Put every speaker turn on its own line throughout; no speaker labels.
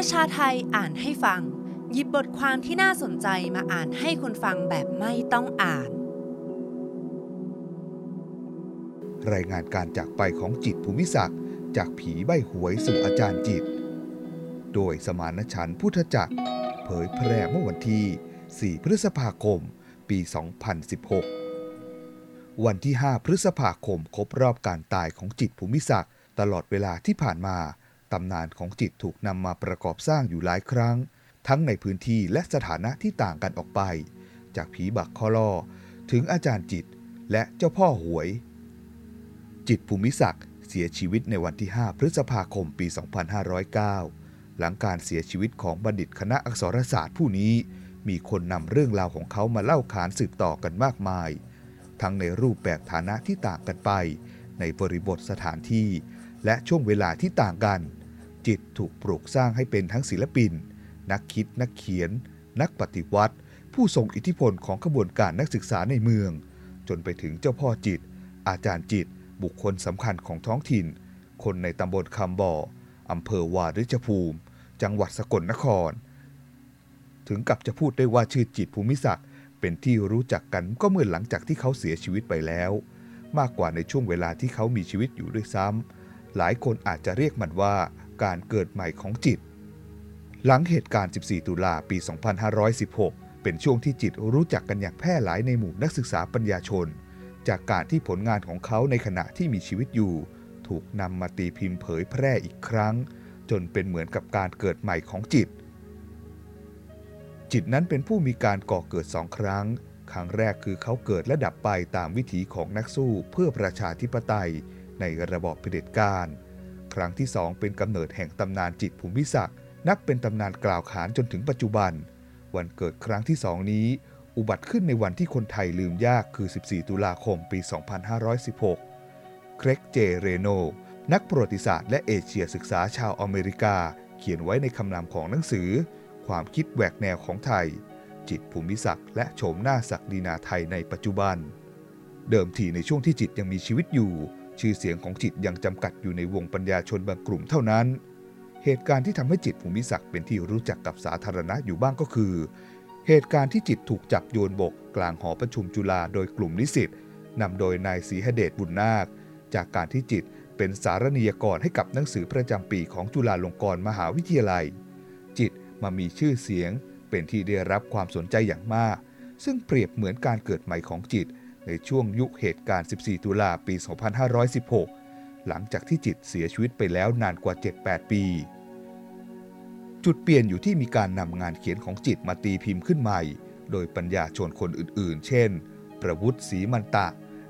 ประชาไทยอ่านให้ฟัง หยิบบทความที่น่าสนใจมาอ่านให้คนฟังแบบไม่ต้องอ่าน
รายงานการจากไปของจิตภูมิศักดิ์จากผีใบหวยสู่อาจารย์จิต โดยสมานฉันพุทธจักร เผยแพร่เมื่อวันที่ 4 พฤษภาคม ปี 2016 วันที่ 5 พฤษภาคมครบรอบการตายของจิตภูมิศักดิ์ตลอดเวลาที่ผ่านมา ตำนานของจิตถูกนำมาประกอบสร้างอยู่หลายครั้ง ทั้งในพื้นที่และสถานะที่ต่างกันออกไป จากผีบักคอลอถึงอาจารย์จิตและเจ้าพ่อหวย จิตภูมิศักดิ์เสียชีวิตในวันที่ 5 พฤษภาคมปี 2509 หลังการเสียชีวิตของบัณฑิตคณะอักษรศาสตร์ผู้นี้ มีคนนำเรื่องราวของเขามาเล่าขานสืบต่อกันมากมาย ทั้งในรูปแบบฐานะที่ต่างกันไป ในบริบทสถานที่ และช่วงเวลาที่ต่างกัน จิตถูกปลูกสร้างให้เป็นทั้งศิลปิน นักคิดนักเขียน นักปฏิวัติ ผู้ทรงอิทธิพลของขบวนการนักศึกษาในเมือง จนไปถึงเจ้าพ่อจิต อาจารย์จิต บุคคลสำคัญของท้องถิ่น คนในตำบลคำบ่ออำเภอวาริชภูมิ จังหวัดสกลนคร ถึงกับจะพูดได้ว่าชื่อจิตภูมิศักดิ์เป็นที่รู้จักกันก็เมื่อหลังจากที่เขาเสียชีวิตไปแล้ว มากกว่าในช่วงเวลาที่เขามีชีวิตอยู่ด้วยซ้ำหลายคนอาจจะเรียกมันว่า การเกิดใหม่ของจิต หลังเหตุการณ์ 14 ตุลาปี 2516 เป็นช่วงที่จิตรู้จักกันอย่างแพร่หลายในหมู่นักศึกษาปัญญาชน จากการที่ผลงานของเขาในขณะที่มีชีวิตอยู่ ถูกนำมาตีพิมพ์เผยแพร่อีกครั้ง จนเป็นเหมือนกับการเกิดใหม่ของจิต จิตนั้นเป็นผู้มีการก่อเกิดสองครั้ง ครั้งแรกคือเขาเกิดและดับไปตามวิถีของนักสู้เพื่อประชาธิปไตยในระบอบเผด็จการ รั้งที่สองเป็นกำเนิดแห่งตำนานจิตภูมิศักดิ์นับเป็นตำนานกล่าวขานจนถึงปัจจุบัน วันเกิดครั้งที่สองนี้ อุบัติขึ้นในวันที่คนไทยลืมยากคือ 14 ตุลาคมปี 2516 เครกเจเรโน นักประวัติศาสตร์และเอเชียศึกษาชาวอเมริกา เขียนไว้ในคำนำของหนังสือ ความคิดแหวกแนวของไทย จิตภูมิศักดิ์และโฉมหน้าศักดินาไทยในปัจจุบัน เดิมทีในช่วงที่จิตยังมีชีวิตอยู่ ชื่อเสียงของจิตยังจำกัดอยู่ในวงปัญญาชนบางกลุ่มเท่านั้น เหตุการณ์ที่ทำให้จิตภูมิศักดิ์เป็นที่รู้จักกับสาธารณะอยู่บ้างก็คือ เหตุการณ์ที่จิตถูกจับโยนบกกลางหอประชุมจุฬาโดยกลุ่มนิสิตนำโดยนายศรีหเดชบุญนาค จากการที่จิตเป็นสารณียกรให้กับหนังสือประจำปีของจุฬาลงกรณ์มหาวิทยาลัย จิตมามีชื่อเสียงเป็นที่ได้รับความสนใจอย่างมาก ซึ่งเปรียบเหมือนการเกิดใหม่ของจิต ในช่วงยุคเหตุการณ์ 14 ตุลาปี 2516 หลังจากที่จิตเสียชีวิตไปแล้วนานกว่า 7-8 ปี จุดเปลี่ยนอยู่ที่มีการนำงานเขียนของจิตมาตีพิมพ์ขึ้นใหม่ โดยปัญญาชนคนอื่นๆ เช่น ประวุฒิศรีมันตะ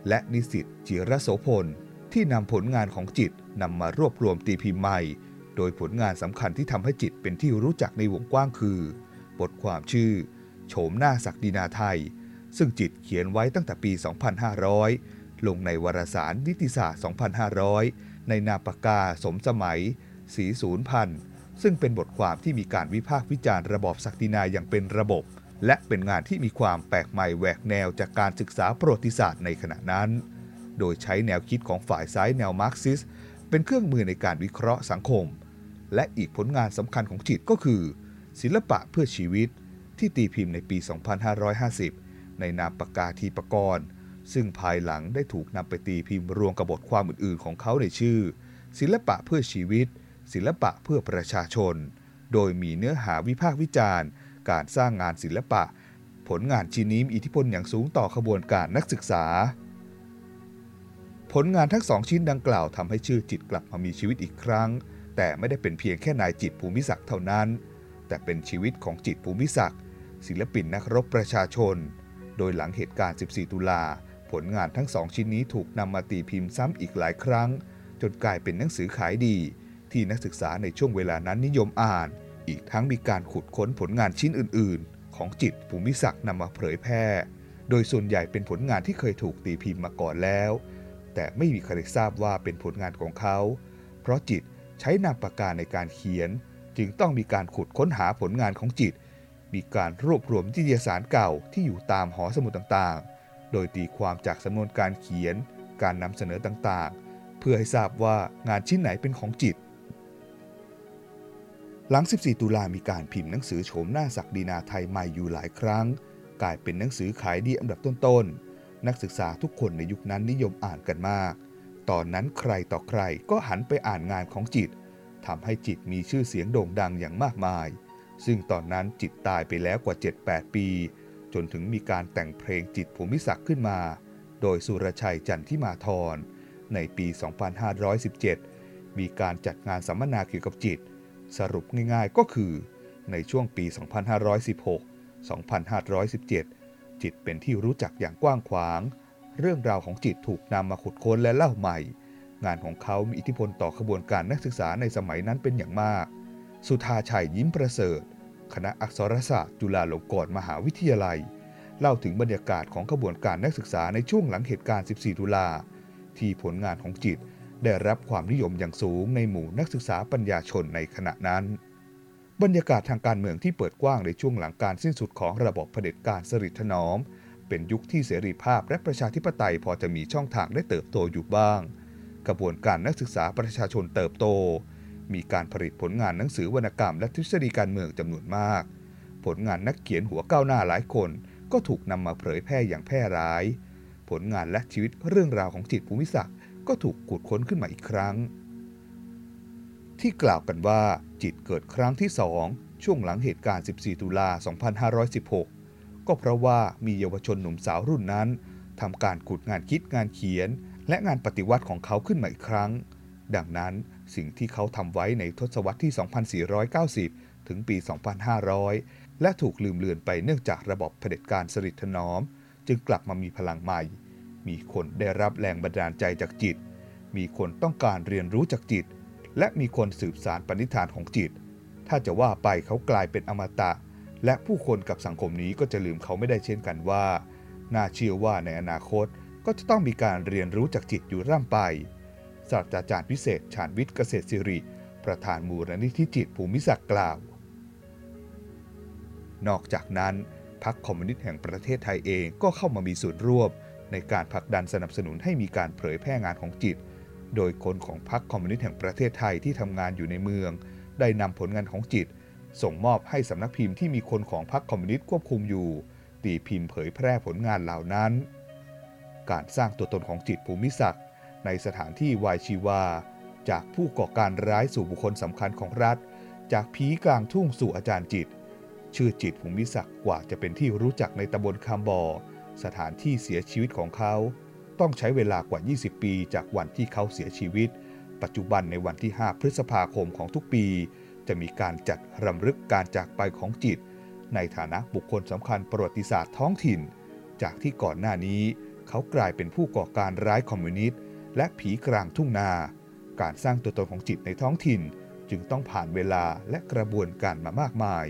และนิสิตจิรโสพล ที่นำผลงานของจิตนำมารวบรวมตีพิมพ์ใหม่ โดยผลงานสำคัญที่ทำให้จิตเป็นที่รู้จักในวงกว้างคือ บทความชื่อโฉมหน้าศักดินาไทย ซึ่งจิตเขียนไว้ตั้งแต่ปี 2500 ลงในวารสารนิติศาสตร์ 2500 ในนาปากกาสมสมัย สีศูนย์พันซึ่งเป็นบทความที่มีการวิพากษ์วิจารณ์ระบอบศักดินาอย่างเป็นระบบ และเป็นงานที่มีความแปลกใหม่แหวกแนวจากการศึกษาประวัติศาสตร์ในขณะนั้น โดยใช้แนวคิดของฝ่ายซ้ายแนวมาร์กซิสเป็นเครื่องมือในการวิเคราะห์สังคม และอีกผลงานสำคัญของจิตก็คือ ศิลปะเพื่อชีวิตที่ตีพิมพ์ในปี 2550 ในนามปากกาทีปกรณ์ ซึ่งภายหลังได้ถูกนำไปตีพิมพ์รวมกับบทความอื่นๆ ของเขาในชื่อ ศิลปะเพื่อชีวิต ศิลปะเพื่อประชาชน โดยมีเนื้อหาวิพากษ์วิจารณ์ การสร้างงานศิลปะ ผลงานชิ้นนี้มีอิทธิพลอย่างสูงต่อขบวนการนักศึกษา ผลงานทั้งสองชิ้นดังกล่าวทำให้ชื่อจิตกลับมามีชีวิตอีกครั้ง แต่ไม่ได้เป็นเพียงแค่นายจิตภูมิศักดิ์เท่านั้น แต่เป็นชีวิตของจิตภูมิศักดิ์ศิลปินนักรบประชาชน โดยหลังเหตุการณ์ 14 ตุลา ผลงานทั้งสองชิ้นนี้ถูกนำมาตีพิมพ์ซ้ำอีกหลายครั้ง จนกลายเป็นหนังสือขายดี ที่นักศึกษาในช่วงเวลานั้นนิยมอ่าน อีกทั้งมีการขุดค้นผลงานชิ้นอื่น ๆ ของจิตภูมิศักดิ์นำมาเผยแพร่ โดยส่วนใหญ่เป็นผลงานที่เคยถูกตีพิมพ์มาก่อนแล้ว แต่ไม่มีใครทราบว่าเป็นผลงานของเขา เพราะจิตใช้นามปากกาในการเขียน จึงต้องมีการขุดค้นหาผลงานของจิต มีการรวบรวมนิตยสารเก่าที่อยู่ตามหอสมุดต่างๆ โดยตีความจากสำนวนการเขียน การนำเสนอต่างๆ เพื่อให้ทราบว่างานชิ้นไหนเป็นของจิต หลัง 14 ตุลามีการพิมพ์หนังสือโฉมหน้าศักดินาไทยใหม่อยู่หลายครั้ง กลายเป็นหนังสือขายดีอันดับต้นๆ นักศึกษาทุกคนในยุคนั้นนิยมอ่านกันมาก ตอนนั้นใครต่อใครก็หันไปอ่านงานของจิตทำให้จิตมีชื่อเสียงโด่งดังอย่างมากมาย ซึ่งตอนนั้นจิตตายไปแล้วกว่า 7-8 ปี จนถึงมีการแต่งเพลงจิตภูมิศักดิ์ขึ้นมา โดยสุรชัยจันทิมาธร ในปี 2517 มีการจัดงานสัมมนาเกี่ยวกับจิต สรุปง่ายๆก็คือ ในช่วงปี 2516 2517 จิตเป็นที่รู้จักอย่างกว้างขวาง เรื่องราวของจิตถูกนำมาขุดค้นและเล่าใหม่ งานของเขามีอิทธิพลต่อขบวนการนักศึกษาในสมัยนั้นเป็นอย่างมาก สุธาชัยยิ้มประเสริฐ คณะอักษรศาสตร์จุฬาลงกรณ์มหาวิทยาลัย เล่าถึงบรรยากาศของขบวนการนักศึกษาในช่วงหลังเหตุการณ์ 14 ตุลา ที่ผลงานของจิตได้รับความนิยมอย่างสูงในหมู่นักศึกษาปัญญาชนในขณะนั้น บรรยากาศทางการเมืองที่เปิดกว้างในช่วงหลังการสิ้นสุดของระบบเผด็จการสฤษดิ์ถนอม เป็นยุคที่เสรีภาพและประชาธิปไตยพอจะมีช่องทางได้เติบโตอยู่บ้าง กระบวนการนักศึกษาประชาชนเติบโต มีการผลิตผลงานหนังสือวรรณกรรมและทฤษฎีการเมืองจำนวนมาก ผลงานนักเขียนหัวก้าวหน้าหลายคนก็ถูกนำมาเผยแพร่อย่างแพร่ร้าย ผลงานและชีวิตเรื่องราวของจิตภูมิศักดิ์ก็ถูกขุดค้นขึ้นมาอีกครั้ง ที่กล่าวกันว่าจิตเกิดครั้งที่สองช่วงหลังเหตุการณ์ 14 ตุลา 2516 ก็เพราะว่ามีเยาวชนหนุ่มสาวรุ่นนั้นทำการขุดงานคิดงานเขียน และงานปฏิวัติของเขาขึ้นมาอีกครั้ง ดังนั้น สิ่งที่เขาทำไว้ในทศวรรษที่ 2490 ถึงปี 2500 และถูกลืมเลือนไปเนื่องจากระบบเผด็จการสฤษดิ์ถนอม จึงกลับมามีพลังใหม่ มีคนได้รับแรงบันดาลใจจากจิต มีคนต้องการเรียนรู้จากจิต และมีคนสืบสารปณิธานของจิต ถ้าจะว่าไปเขากลายเป็นอมตะ และผู้คนกับสังคมนี้ก็จะลืมเขาไม่ได้เช่นกันว่า น่าเชื่อว่าในอนาคตก็จะต้องมีการเรียนรู้จากจิตอยู่ร่ำไป ศาสตราจารย์พิเศษ ชาญวิทย์เกษตรศิริ ประธานมูลนิธิจิตภูมิศักดิ์กล่าว นอกจากนั้นพรรคคอมมิวนิสต์แห่งประเทศไทยเองก็เข้ามามีส่วนร่วม ในการผลักดันสนับสนุนให้มีการเผยแพร่งานของจิต โดยคนของพรรคคอมมิวนิสต์แห่งประเทศไทยที่ทำงานอยู่ในเมือง ได้นำผลงานของจิต ส่งมอบให้สำนักพิมพ์ที่มีคนของพรรคคอมมิวนิสต์ควบคุมอยู่ ตีพิมพ์เผยแพร่ผลงานเหล่านั้น การสร้างตัวตนของจิตภูมิศักดิ์ ในสถานที่วายชีวา จากผู้ก่อการร้ายสู่บุคคลสำคัญของรัฐ จากผีกลางทุ่งสู่อาจารย์จิต ชื่อจิตภูมิศักดิ์กว่าจะเป็นที่รู้จักในตำบลคำบอ สถานที่เสียชีวิตของเขา ต้องใช้เวลากว่า 20 ปีจากวันที่เขาเสียชีวิต ปัจจุบันในวันที่ 5 พฤษภาคมของทุกปี จะมีการจัดรำลึกการจากไปของจิต ในฐานะบุคคลสำคัญประวัติศาสตร์ท้องถิ่น จากที่ก่อนหน้านี้เขากลายเป็นผู้ก่อการร้ายคอมมิวนิสต์ และผีกลางทุ่งนา การสร้างตัวตนของจิตในท้องถิ่นจึงต้องผ่านเวลาและกระบวนการมามากมาย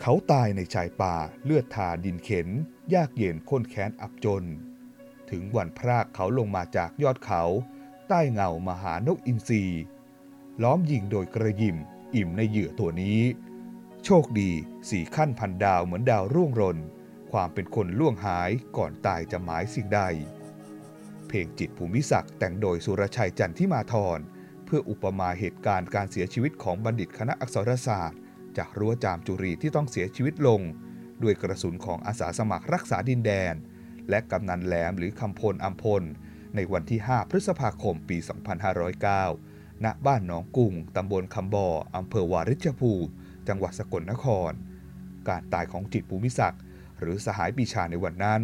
เขาตายในชายป่าเลือดทาดินเข็น ยากเย็นข้นแค้นอับจน ถึงวันพรากเขาลงมาจากยอดเขา ใต้เงามหานกอินทรีล้อมยิงโดยกระยิมอิ่มในเหยื่อตัวนี้ โชคดีสี่ขั้นพันดาวเหมือนดาวร่วงรน ความเป็นคนล่วงหายก่อนตายจะหมายสิ่งใด เพลงจิตภูมิศักดิ์แต่งโดยสุรชัยจันทิมาธรเพื่ออุปมาเหตุการณ์การเสียชีวิตของบัณฑิตคณะอักษรศาสตร์ จากรั้วจามจุรีที่ต้องเสียชีวิตลง ด้วยกระสุนของอาสาสมัครรักษาดินแดน และกำนันแหลมหรือคำพลอัมพล ในวันที่ 5 พฤษภาคมปี 2509 ณ บ้านหนองกุ้งตำบลคำบ่ออำเภอวาริชภูมิจังหวัดสกลนคร การตายของจิตภูมิศักดิ์หรือสหายปีชาในวันนั้น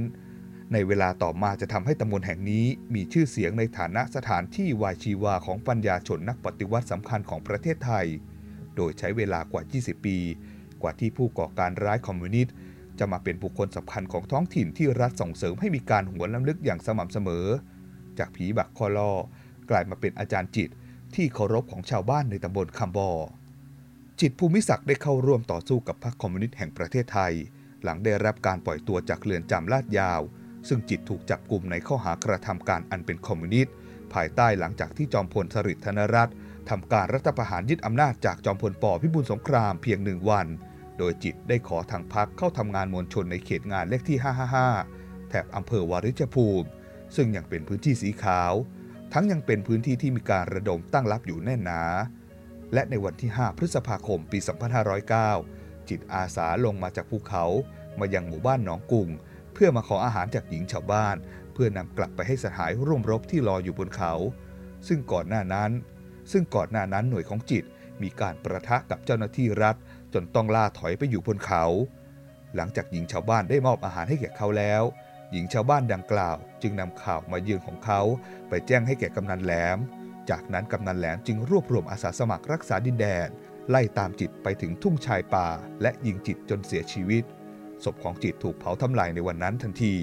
ในเวลาต่อมาจะทำให้ตำบลแห่งนี้มีชื่อเสียงในฐานะสถานที่วายชีวาของปัญญาชนนักปฏิวัติสำคัญของประเทศไทย โดยใช้เวลากว่า 20 ปี กว่าที่ผู้ก่อการร้ายคอมมิวนิสต์จะมาเป็นบุคคลสำคัญของท้องถิ่นที่รัฐส่งเสริมให้มีการหวนรำลึกอย่างสม่ำเสมอ จากผีบักคอลอกลายมาเป็นอาจารย์จิตรที่เคารพของชาวบ้านในตำบลคำบ่อ จิตร ภูมิศักดิ์ได้เข้าร่วมต่อสู้กับพรรคคอมมิวนิสต์แห่งประเทศไทย หลังได้รับการปล่อยตัวจากเรือนจำลาดยาว ซึ่งจิตรถูกจับกุมในข้อหากระทำการอันเป็นคอมมิวนิสต์ภายใต้หลังจากที่จอมพลสฤษดิ์ธนรัตน์ทำการรัฐประหารยึดอำนาจจากจอมพลปพิบูลสงครามเพียงหนึ่งวัน โดยจิตได้ขอทางพักเข้าทำงานมวลชนในเขตงานเลขที่ 555 แถบอำเภอวาริชภูมิ ซึ่งยังเป็นพื้นที่สีขาว ทั้งยังเป็นพื้นที่ที่มีการระดมตั้งรับอยู่แน่นหนา และในวันที่ 5 พฤษภาคม ปี 2509 จิตอาสาลงมาจากภูเขามายังหมู่บ้านหนองกุง พื่อมาขออาหารจากหญิงชาวบ้าน เพื่อนำกลับไปให้สหายร่วมรบที่รออยู่บนเขา ซึ่งก่อนหน้านั้น ซึ่งก่อนหน้านั้นหน่วยของจิตมีการประทะกับเจ้าหน้าที่รัฐ จนต้องล่าถอยไปอยู่บนเขา หลังจากหญิงชาวบ้านได้มอบอาหารให้แก่เขาแล้ว หญิงชาวบ้านดังกล่าว จึงนำข่าวมายืนของเขา ไปแจ้งให้แก่กำนันแหลม จากนั้นกำนันแหลมจึงรวบรวมอาสาสมัครรักษาดินแดน ไล่ตามจิตไปถึงทุ่งชายป่า และยิงจิตจนเสียชีวิต ศพของจิตถูกเผาทำลายในวันนั้นทันที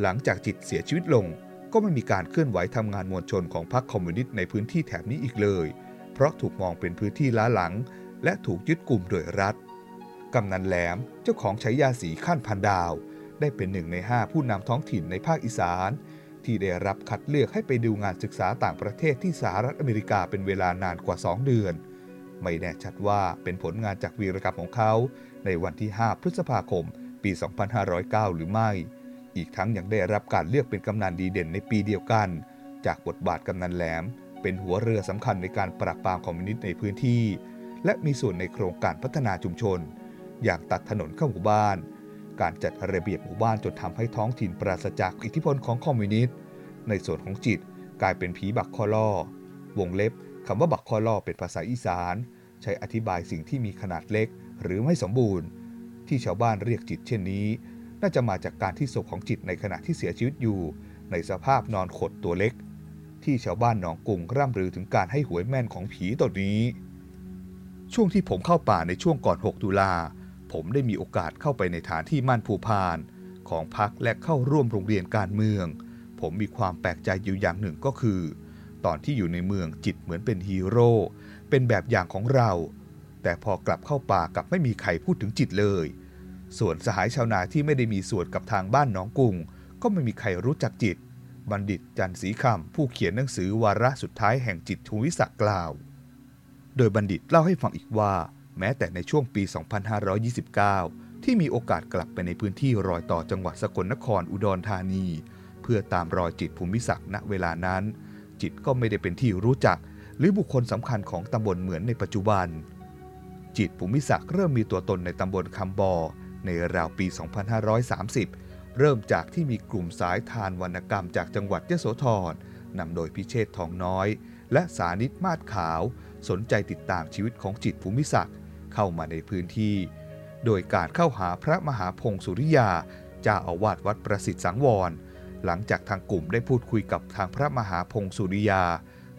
หลังจากจิตเสียชีวิตลง ก็ไม่มีการเคลื่อนไหวทำงานมวลชนของพรรคคอมมิวนิสต์ในพื้นที่แถบนี้อีกเลย เพราะถูกมองเป็นพื้นที่ล้าหลัง และถูกยึดกลุ่มโดยรัฐกำนันแหลมเจ้าของใช้ยาสีขั้นพันดาว ได้เป็นหนึ่งในห้าผู้นำท้องถิ่นในภาคอีสาน ที่ได้รับคัดเลือกให้ไปดูงานศึกษาต่างประเทศที่สหรัฐอเมริกาเป็นเวลานานกว่า 2 เดือน ไม่แน่ชัดว่าเป็นผลงานจากวีรกรรมของเขา ในวันที่ 5 พฤษภาคม ปี 2509 หรือไม่ อีกทั้งยังได้รับการเลือกเป็นกำนันดีเด่นในปีเดียวกัน จากบทบาทกำนันแหลม เป็นหัวเรือสำคัญในการปราบปรามคอมมิวนิสต์ในพื้นที่ และมีส่วนในโครงการพัฒนาชุมชน อย่างตัดถนนเข้าหมู่บ้าน การจัดระเบียบหมู่บ้านจนทำให้ท้องถิ่นปราศจากอิทธิพลของคอมมิวนิสต์ ในส่วนของจิตกลายเป็นผีบักคอล่อ วงเล็บคำว่าบักคอล่อเป็นภาษาอีสาน ใช้อธิบายสิ่งที่มีขนาดเล็กหรือไม่สมบูรณ์ ที่ชาวบ้านเรียกจิตเช่นนี้ น่าจะมาจากการที่ศพของจิตในขณะที่เสียชีวิตอยู่ ในสภาพนอนขดตัวเล็ก ที่ชาวบ้านหนองกุงร่ำลือถึงการให้หวยแม่นของผีตนนี้ ช่วงที่ผมเข้าป่าในช่วงก่อน 6 ตุลา ผมได้มีโอกาสเข้าไปในฐานที่มั่นภูพานของพักและเข้าร่วมโรงเรียนการเมือง ผมมีความแปลกใจอยู่อย่างหนึ่งก็คือ ตอนที่อยู่ในเมืองจิตเหมือนเป็นฮีโร่เป็นแบบอย่างของเรา แต่พอกลับเข้าป่ากับไม่มีใครพูดถึงจิตเลย ส่วนสหายชาวนาที่ไม่ได้มีส่วนกับทางบ้านหนองกุงก็ไม่มีใครรู้จักจิต บัณฑิตจันทร์สีคำผู้เขียนหนังสือวาระสุดท้ายแห่งจิตทูวิศักกล่าว โดยบัณฑิตเล่าให้ฟังอีกว่า แม้แต่ในช่วงปี 2529 ที่มีโอกาสกลับไปในพื้นที่รอยต่อจังหวัดสกลนครอุดรธานี เพื่อตามรอยจิตภูมิศักดิ์ณเวลานั้น จิตก็ไม่ได้เป็นที่รู้จัก หรือบุคคลสำคัญของตำบลเหมือนในปัจจุบันจิตภูมิศักดิ์เริ่มมีตัวตนในตำบลคำบอ ในราวปี 2530 เริ่มจากที่มีกลุ่มสายทานวรรณกรรมจากจังหวัดยโสธรนำโดยพิเชษทองน้อย และสานิตมาศขาว สนใจติดตามชีวิตของจิตภูมิศักดิ์เข้ามาในพื้นที่ โดยการเข้าหาพระมหาพงศุริยาเจ้าอาวาสวัดประสิทธิ์สังวร หลังจากทางกลุ่มได้พูดคุยกับทางพระมหาพงศุริยา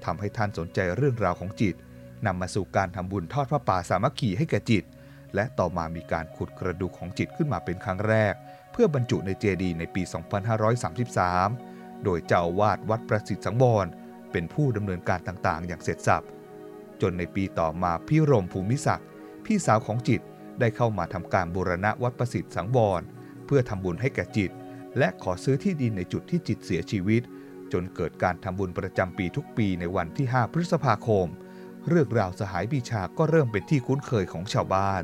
ทำให้ท่านสนใจเรื่องราวของจิตนำมาสู่การทำบุญทอดพระป่าสามัคคีให้แก่จิต และต่อมามีการขุดกระดูกของจิตขึ้นมาเป็นครั้งแรก เพื่อบรรจุในเจดีย์ในปี 2533 โดยเจ้าวาสวัดประสิทธิ์สังวรเป็นผู้ดำเนินการต่างๆ อย่างเสร็จสับ จนในปีต่อมาพี่รมภูมิศักดิ์พี่สาวของจิตได้เข้ามาทำการบูรณะวัดประสิทธิ์สังวรเพื่อทำบุญให้แก่จิต และขอซื้อที่ดินในจุดที่จิตเสียชีวิต จนเกิดการทำบุญประจำปีทุกปีในวันที่ 5 พฤษภาคม เรื่องราวสหายบีชาก็เริ่มเป็นที่คุ้นเคยของชาวบ้าน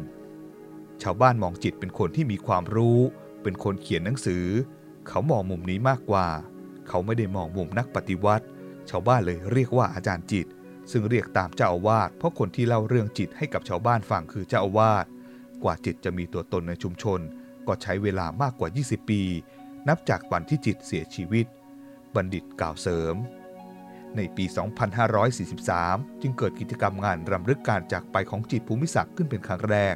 ชาวบ้านมองจิตเป็นคนที่มีความรู้ เป็นคนเขียนหนังสือ เขามองมุมนี้มากกว่า เขาไม่ได้มองมุมนักปฏิวัติ ชาวบ้านเลยเรียกว่าอาจารย์จิต ซึ่งเรียกตามเจ้าอาวาสเพราะคนที่เล่าเรื่องจิตให้กับชาวบ้านฟังคือเจ้าอาวาสกว่าจิตจะมีตัวตนในชุมชน ก็ใช้เวลามากกว่า 20 ปี นับจากวันที่จิตเสียชีวิต บัณฑิตกล่าวเสริม ในปี 2543 จึงเกิดกิจกรรมงานรำลึกการจากไปของจิตภูมิศักดิ์ขึ้นเป็นครั้งแรก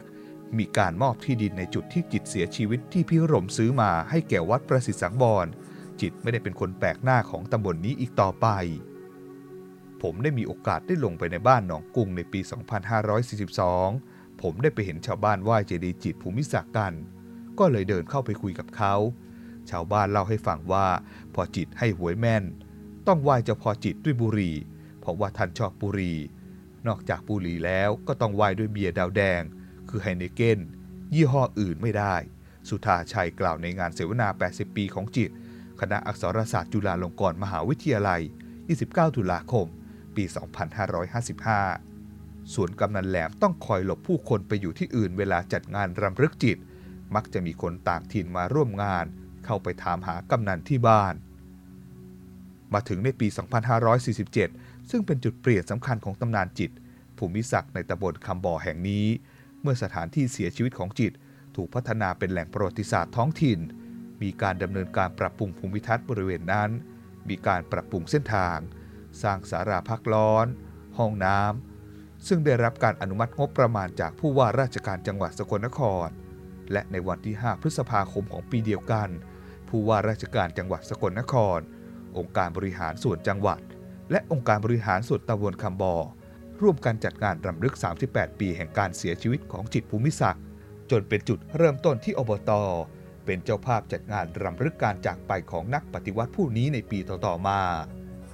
มีการมอบที่ดินในจุดที่จิตเสียชีวิตที่พิรมซื้อมาให้แก่วัดประสิทธิ์สังวรจิตไม่ได้เป็นคนแปลกหน้าของตำบลนนี้อีกต่อไป ผมได้มีโอกาสได้ลงไปในบ้านหนองกุ้งในปี 2542 ผมได้ไปเห็นชาวบ้านไหว้เจดีย์จิตภูมิศักดิ์กัน ก็เลยเดินเข้าไปคุยกับเขา ชาวบ้านเล่าให้ฟังว่า พอจิตให้หวยแม่น ต้องไหว้เจ้าพอจิตด้วยบุรี เพราะว่าท่านชอบบุรี นอกจากบุรีแล้วก็ต้องไหว้ด้วยเบียร์ดาวแดง คือไฮเนเกนยี่ห้ออื่นไม่ได้ สุธาชัยกล่าวในงานเสวนา 80 ปีของจิต คณะอักษรศาสตร์จุฬาลงกรณ์มหาวิทยาลัย 29 ตุลาคม ปี 2555 ส่วนกำนันแหลมต้องคอยหลบผู้คนไปอยู่ที่อื่นเวลาจัดงานรำลึกจิต มักจะมีคนต่างถิ่นมาร่วมงาน เข้าไปถามหากำนันที่บ้าน มาถึงในปี 2547 ซึ่งเป็นจุดเปลี่ยนสำคัญของตำนานจิตผภูมิศักดิ์ในตำบลคำบ่อแห่งนี้ เมื่อสถานที่เสียชีวิตของจิต ถูกพัฒนาเป็นแหล่งประวัติศาสตร์ท้องถิ่น มีการดำเนินการปรับปรุงภูมิทัศน์บริเวณนั้น มีการปรับปรุงเส้นทาง สร้างสาราพักร้อน ห้องน้ำซึ่งได้รับการอนุมัติงบประมาณจากผู้ว่าราชการจังหวัดสกลนคร และในวันที่ 5 พฤษภาคมของปีเดียวกัน ผู้ว่าราชการจังหวัดสกลนคร องค์การบริหารส่วนจังหวัด และองค์การบริหารส่วนตำบลคำบอ ร่วมกันจัดงานรำลึก 38 ปีแห่งการเสียชีวิตของจิตภูมิศักดิ์จนเป็นจุดเริ่มต้นที่อบต เป็นเจ้าภาพจัดงานรำลึกการจากไปของนักปฏิวัติผู้นี้ในปีต่อๆมา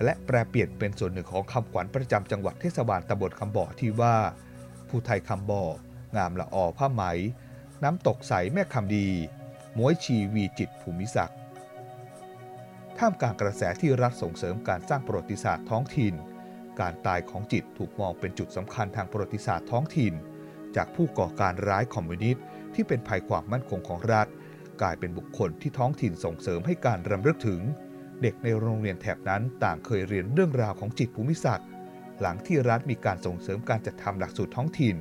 และแปลเปลี่ยนเป็นส่วนหนึ่งของคำขวัญประจำจังหวัดเทศบาลตำบลคำบ่อที่ว่า ผู้ไทยคำบ่องามละออผ้าไหม น้ำตกใสแม่คำดีมวยชีวีจิตภูมิศักดิ์ท่ามกลางกระแสที่รัฐส่งเสริมการสร้างประวัติศาสตร์ท้องถิ่น การตายของจิตถูกมองเป็นจุดสำคัญทางประวัติศาสตร์ท้องถิ่น จากผู้ก่อการร้ายคอมมิวนิสต์ที่เป็นภัยความมั่นคงของรัฐ กลายเป็นบุคคลที่ท้องถิ่นส่งเสริมให้การรำลึกถึง เด็กในโรงเรียนแถบนั้นต่างเคยเรียนเรื่องราวของจิตภูมิศักดิ์หลังที่รัฐมีการส่งเสริมการจัดทำหลักสูตรท้องถิ่น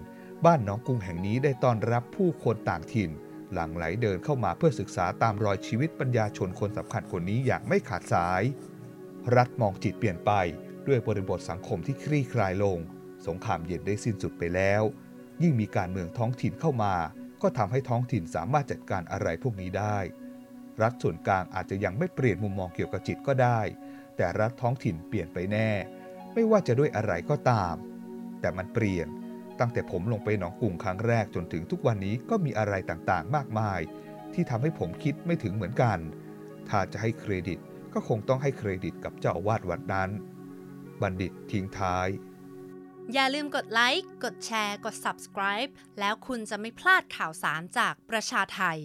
บ้านหน้องกรุงแห่งนี้ได้ต้อนรับผู้คนต่างถิ่น หลั่งไหลเดินเข้ามาเพื่อศึกษาตามรอยชีวิตปัญญาชนคนสำคัญคนนี้อย่างไม่ขาดสาย รัฐมองจิตเปลี่ยนไป ด้วยบริบทสังคมที่คลี่คลายลง สงครามเย็นได้สิ้นสุดไปแล้ว ยิ่งมีการเมืองท้องถิ่นเข้ามา ก็ทำให้ท้องถิ่นสามารถจัดการอะไรพวกนี้ได้ รัฐส่วนกลางอาจจะยังไม่เปลี่ยนมุมมองเกี่ยวกับจิตก็ได้ แต่รัฐท้องถิ่นเปลี่ยนไปแน่ ไม่ว่าจะด้วยอะไรก็ตาม แต่มันเปลี่ยนตั้งแต่ผมลงไปหนองกรุงครั้งแรกจนถึงทุกวันนี้ก็มีอะไรต่างๆ มากมาย ที่ทำให้ผมคิดไม่ถึงเหมือนกัน ถ้าจะให้เครดิตก็คงต้องให้เครดิตกับเจ้าอาวาสวัดนั้น บัณฑิตทิ้งท้าย
อย่าลืมกดไลค์ กดแชร์ กด subscribe แล้วคุณจะไม่พลาดข่าวสารจากประชาไทย